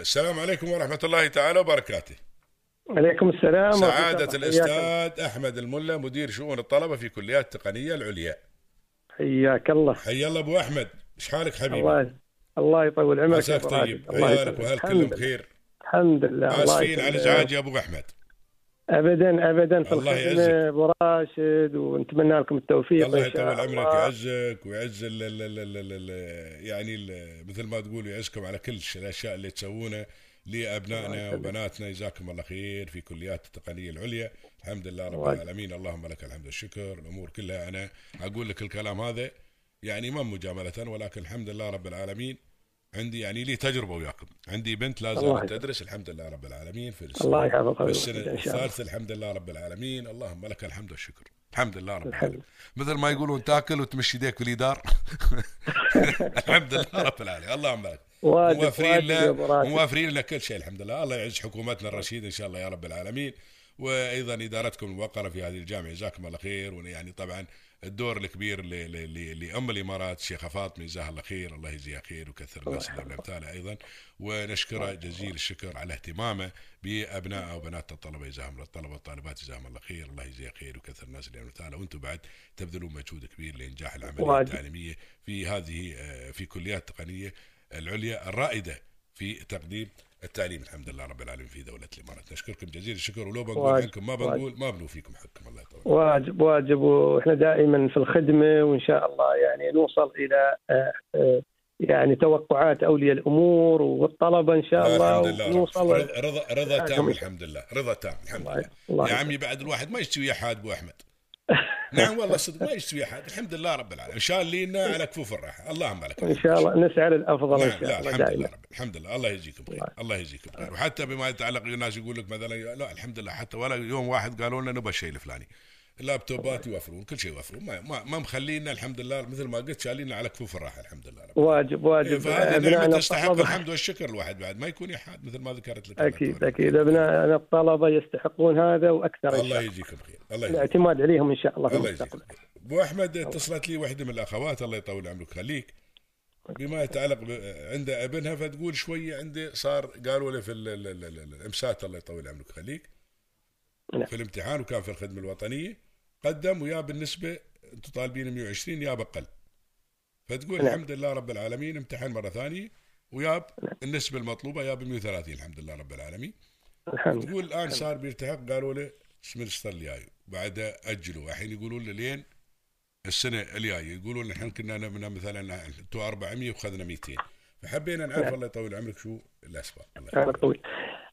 السلام عليكم ورحمة الله تعالى وبركاته. عليكم السلام سعادة. الأستاذ أحمد الملا مدير شؤون الطلبة في كليات التقنية العليا. حياك الله. حيا الله أبو أحمد. إيش حالك حبيبي؟ الله الله يطول عمرك أبو طيب. وأهل الحمد كلهم. بخير. الحمد لله. الله آسفين على يا أبو أحمد. ابدا ابدا في الله الخدمة يعزك. أبو راشد ونتمنى لكم التوفيق. الله يطول عمرك الله. يعزك ويعز يعني مثل ما تقول يعزكم على كل الأشياء اللي تسوونها لأبنائنا. وبناتنا. جزاكم الله خير في كليات التقنية العليا. الحمد لله رب العالمين. اللهم لك الحمد والشكر. الأمور كلها أنا أقول لك الكلام هذا يعني ما مجاملة ولكن الحمد لله رب العالمين. عندي يعني لي تجربة وياكم. عندي بنت لا الله زالت يسلمك. تدرس الحمد لله رب العالمين في الله يحفظها في ويوفقك السنة إن الله. الثالثه الحمد لله رب العالمين. اللهم لك الحمد والشكر. الحمد لله رب العالمين. مثل ما يقولون تاكل وتمشي يديك في الإدار الحمد لله رب العالمين. اللهم لك. موافرين راشد موافرين له كل شيء الحمد لله. الله يعز حكومتنا الرشيدة إن شاء الله يا رب العالمين. وأيضا إدارتكم الموقرة في هذه الجامعة. جزاكم الله خير. ويعني طبعا الدور الكبير ل- ل- ل- لأم الإمارات الشيخة فاطمة. جزاها الله خير. الله يجزيها خير وكثر الناس اللي بأمثالها أيضا. ونشكره جزيل الشكر على اهتمامه بأبناء وبنات الطلبة. جزاهم الله الطلبة والطالبات. جزاهم الله خير. الله يجزيها خير وكثر الناس اللي بأمثالها. وأنتم بعد تبذلون مجهود كبير لإنجاح العملية واجب. التعليمية في هذه آه، في كليات التقنية العليا الرائدة في تقديم التعليم الحمد لله رب العالمين في دولة الإمارات نشكركم جزيل الشكر ولو بنقول واجب. عنكم ما بنقول ما بنوفيكم حقكم الله يطول واجب واجب وإحنا دائما في الخدمة وإن شاء الله يعني نوصل إلى آه، آه، يعني توقعات أولياء الأمور والطلبة إن شاء الله الحمد لله. ونوصل رضا رضا, تام. الحمد لله رضا تام الحمد لله يا عمي بعد الواحد ما يستوي أحد أبو أحمد نعم والله صدق ما يستوي أحد. الحمد لله رب العالمين. ان شاء الله لنا على كفوف الراحة. اللهم لك إن شاء الله نسعى للأفضل إن نعم شاء لا الله الحمد لله دائما رب الحمد لله. الله يجزيكم خير. الله. يجزيكم خير. وحتى بما يتعلق الناس يقول لك مثلا لا الحمد لله. حتى ولا يوم واحد قالوا لنا نبى الشيء الفلاني. اللابتوبات يوفرون كل شيء يوفرون. ما ما, ما مخلينا الحمد لله مثل ما قلت شالينا على كفوف الراحة الحمد لله رب واجب إيه، واجب فهذه ابنائنا نعمة تستحق الحمد والشكر الواحد بعد ما يكون يحاد مثل ما ذكرت لك أكيد أكيد. ابنائنا الطلبة يستحقون هذا وأكثر الله يجزيكم خير الله يجزيكم الاعتماد عليهم إن شاء الله في المستقبل. أبو أحمد اتصلت لي واحدة من الأخوات الله يطول عمرك. خليك. بما يتعلق ب... عند ابنها فتقول شوية عندي صار قالوا له في ال... ال... ال... ال... الامسات الله يطول عمرك. خليك. نعم. في الامتحان وكان في الخدمة الوطنية. قدم ويا بالنسبة أنتم طالبين 120 يا بقل. فتقول نعم. الحمد لله رب العالمين امتحن مرة ثانية وياب النسبة المطلوبة يا ب 130 الحمد لله رب العالمين. الحمد تقول الآن صار بيلتحق قالوا له سمستر الجاي بعدها أجلوا. الحين يقولون له لين السنة الجاية. يقولون إحنا كنا نبنا مثلا أنتم 400 وخذنا 200 فحبينا نعرف نعم. الله يطول عمرك شو الأسباب. الله آه،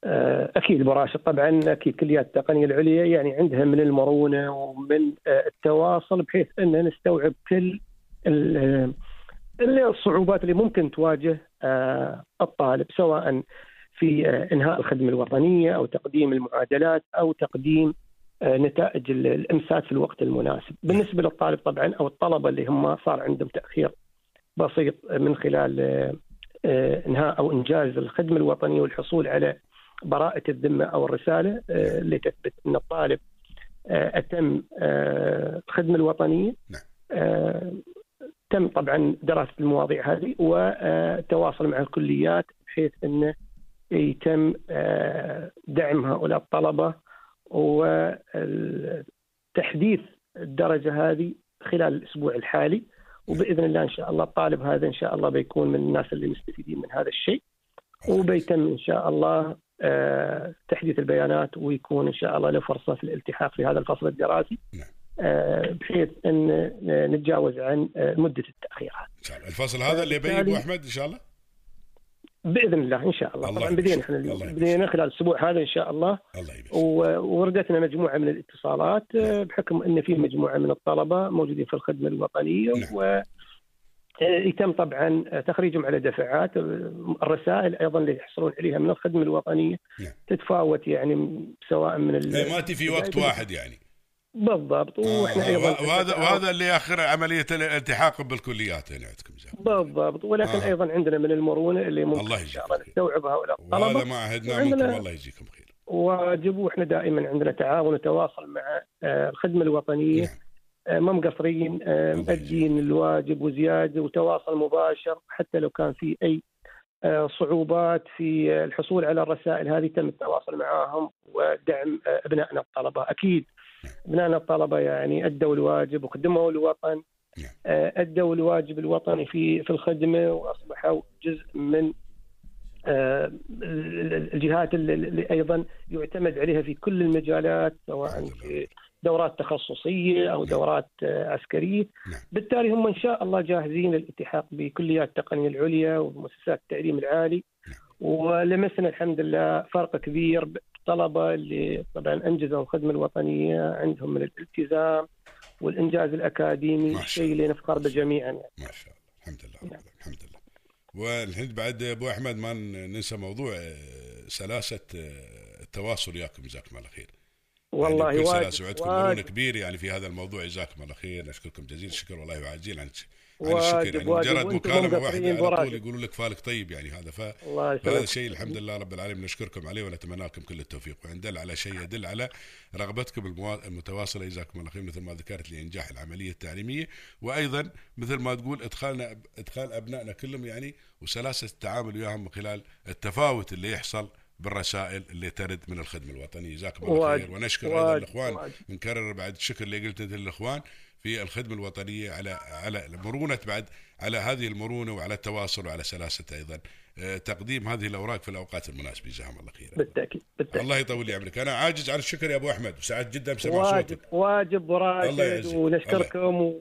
أكيد ابو راشد طبعا أكيد كليات التقنية العليا يعني عندها من المرونة ومن آه، التواصل بحيث أن نستوعب كل آه، الصعوبات اللي ممكن تواجه آه، الطالب سواء في آه، إنهاء الخدمة الوطنية أو تقديم المعادلات أو تقديم آه، نتائج ال- الامسات في الوقت المناسب. بالنسبة للطالب طبعا أو الطلبة اللي هم صار عندهم تأخير بسيط من خلال آه، آه، إنهاء أو إنجاز الخدمة الوطنية والحصول على براءة الذمة أو الرسالة آه، اللي تثبت أن الطالب آه، أتم آه، الخدمة الوطنية. نعم. آه، تم طبعا دراسة المواضيع هذه وتواصل مع الكليات بحيث انه يتم آه، دعم هؤلاء الطلبة وتحديث الدرجة هذه خلال الأسبوع الحالي. وبإذن الله إن شاء الله الطالب هذا إن شاء الله بيكون من الناس اللي مستفيدين من هذا الشيء. وبيتم إن شاء الله آه، تحديث البيانات ويكون إن شاء الله له فرصة في الالتحاق في هذا الفصل الدراسي نعم. آه، بحيث إن نتجاوز عن آه، مدة التاخير هذا إن شاء الله. الفصل هذا اللي يبي أبو أحمد إن شاء الله؟ بإذن الله إن شاء الله. الله طبعا بدينا. إحنا بدينا خلال الأسبوع هذا إن شاء الله. الله يبارك و- ووردتنا مجموعة من الاتصالات آه، بحكم إن في مجموعة من الطلبة موجودين في الخدمة الوطنية نعم. آه، يتم طبعا تخريجهم على دفعات آه، الرسائل أيضا اللي يحصلون عليها من الخدمة الوطنية نعم. تتفاوت يعني سواء من ال- ما تي في وقت واحد يعني بالضبط وإحنا آه، أيضا وه- وهذا وهذا اللي ياخر عملية الالتحاق بالكليات هنا عندكم. بالضبط ولكن آه. أيضا عندنا من المرونة اللي ممكن الله يجزيك. نستوعب هؤلاء وهذا الطلبه ما عهدنا وعندنا- منكم الله يجزيكم خير واجب وإحنا دائما عندنا تعاون وتواصل مع آه، الخدمة الوطنية نعم. آه، ما مقصرين آه، مؤدين الواجب وزيادة وتواصل مباشر حتى لو كان في أي آه، صعوبات في الحصول على الرسائل. هذه تم التواصل معهم ودعم أبنائنا الطلبة. أكيد أبنائنا الطلبة يعني أدوا الواجب وخدموا الوطن نعم. أدوا الواجب الوطني في في الخدمة وأصبحوا جزء من الجهات اللي أيضا يعتمد عليها في كل المجالات سواء في دورات تخصصية أو دورات آه، عسكرية نعم. بالتالي هم إن شاء الله جاهزين للالتحاق بكليات التقنية العليا ومؤسسات التعليم العالي نعم. ولمسنا الحمد لله فرق كبير بالطلبه اللي طبعا أنجزوا الخدمة الوطنية عندهم من الالتزام والإنجاز الأكاديمي الله. اللي نفخر به جميعا يعني. ما شاء الله الحمد لله نعم. الحمد لله والحين بعد أبو أحمد ما ننسى موضوع آه، سلاسة آه، التواصل وياكم جزاكم الله خير والله يعني واجب, سلاسه وعندكم مرونه واجب, كبير يعني في هذا الموضوع جزاكم الله خير. نشكركم جزيل الشكر والله وعاجزين عن الشكر يعني واجب. مجرد مكالمة واحدة على. طول يقولوا لك فالك طيب يعني هذا. ف الله هذا يسلمك الشيء الحمد لله رب العالمين نشكركم عليه ونتمنى لكم كل التوفيق. وان دل على شيء يدل على رغبتكم المتواصلة جزاكم الله خير مثل ما ذكرت لإنجاح العملية التعليمية. وأيضا مثل ما تقول إدخالنا إدخال أبنائنا كلهم يعني وسلاسة التعامل وياهم من خلال التفاوت اللي يحصل بالرسائل اللي ترد من الخدمة الوطنية. جزاكم الله واجب. خير ونشكر أيضا واجب. الإخوان. واجب. نكرر بعد الشكر اللي قلته للاخوان في الخدمة الوطنية على على مرونة بعد على هذه المرونة وعلى التواصل وعلى سلاسة أيضا. آه، تقديم هذه الأوراق في الأوقات المناسبة. جزاهم الله خير بالتأكيد بالتأكيد. الله يطول لي عمرك أنا عاجز عن الشكر يا أبو أحمد. وسعدت جدا بسماع واجب صوتك. واجب يعزك. ونشكركم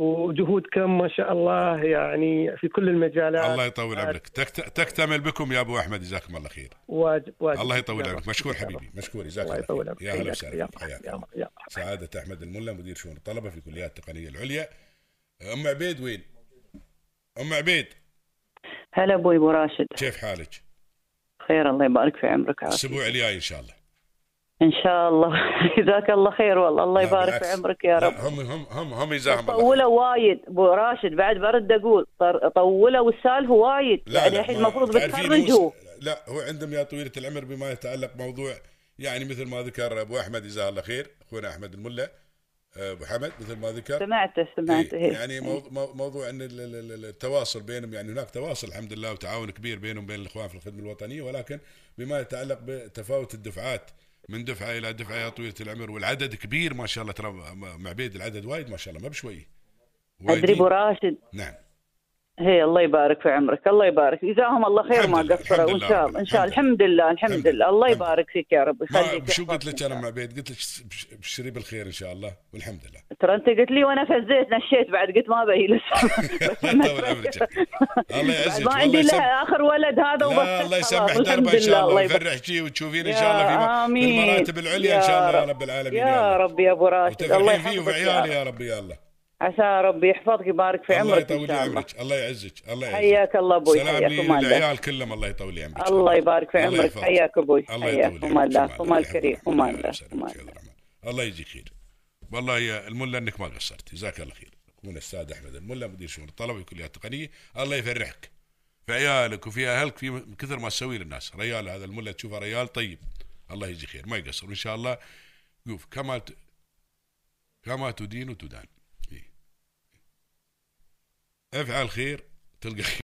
و... وجهودكم ما شاء الله يعني في كل المجالات الله يطول. عمرك تكت- تكتمل بكم يا أبو أحمد جزاكم الله خير واجب واجب الله يطول عمرك. مشكور. حبيبي مشكور جزاك الله يطول خير عمرك يا هلا. وسهلا. سعادة أحمد الملا مدير شؤون الطلبة في كليات التقنية العليا أم عبيد وين؟ أم عبيد هلا أبوي أبو راشد كيف حالك؟ خير الله يبارك في عمرك عافية. الأسبوع الجاي إن شاء الله إن شاء الله. جزاك الله خير والله. الله يبارك. في عمرك يا رب. هم هم هم هم خير. طولوا وايد. أبو راشد بعد برد أقول طولوا السالفه وايد. لا يعني الحين المفروض بتخرجوا لا هو عندهم يا طويلة العمر بما يتعلق موضوع يعني مثل ما ذكر أبو أحمد جزاه الله خير أخونا أحمد الملا. أبو حمد مثل ما ذكر. سمعته سمعته. إيه، إيه. يعني مو- موضوع إن ال- ال- ال- التواصل بينهم يعني هناك تواصل الحمد لله وتعاون كبير بينهم وبين الإخوان في الخدمة الوطنية ولكن بما يتعلق بتفاوت الدفعات من دفعة إلى دفعة يا طويلة العمر والعدد كبير ما شاء الله ترى معبيد العدد وايد ما شاء الله ما بشوي. أدري أبو راشد. نعم. هي الله يبارك في عمرك الله يبارك. جزاهم الله خير ما قصروا. لله. شاء الله إن شاء الله. الحمد لله الحمد لله، لله. الله يبارك فيك يا رب. يخليك. شو قلت لك أنا الله. معبيد قلت لك بش- بشري بالخير إن شاء الله والحمد لله. ترى أنت قلت لي وأنا فزيت نشيت بعد قلت ما بجلس الله يعزك ما عندي يسم... له آخر ولد هذا وبس. الله يسمح دربه إن شاء لله. الله الله يبارك. ويفرح شي وتشوفين إن شاء الله في. المراتب العليا إن شاء الله يا رب. العالمين يا يا الله. رب يا أبو راشد. الله وفي يحفظك. يا عيالي يا رب يا الله. عسى ربي يحفظك يبارك في الله عمرك يطول الله. عمرك. الله يعزك. الله يعزك. حياك الله أبوي سلام الله. للعيال كلهم الله يطول عمرك. الله يبارك في عمرك. حياك أبوي. الله حياك يطول لي وما عمرك. الله يحفظك. وما يا الله الله. يجزيك خير. والله يا الملا إنك ما قصرت جزاك الله خير. اخونا الاستاذ أحمد. الملا مدير شؤون الطلبة في الكليات التقنيه الله يفرحك. في عيالك وفي أهلك في كثر ما تسوي للناس. ريال هذا الملا تشوفه ريال. طيب. الله يجزيه خير. ما يقصر. وان شاء الله. شوف كما ت... كما تدين تدان إيه. أفعل خير تلقى خير.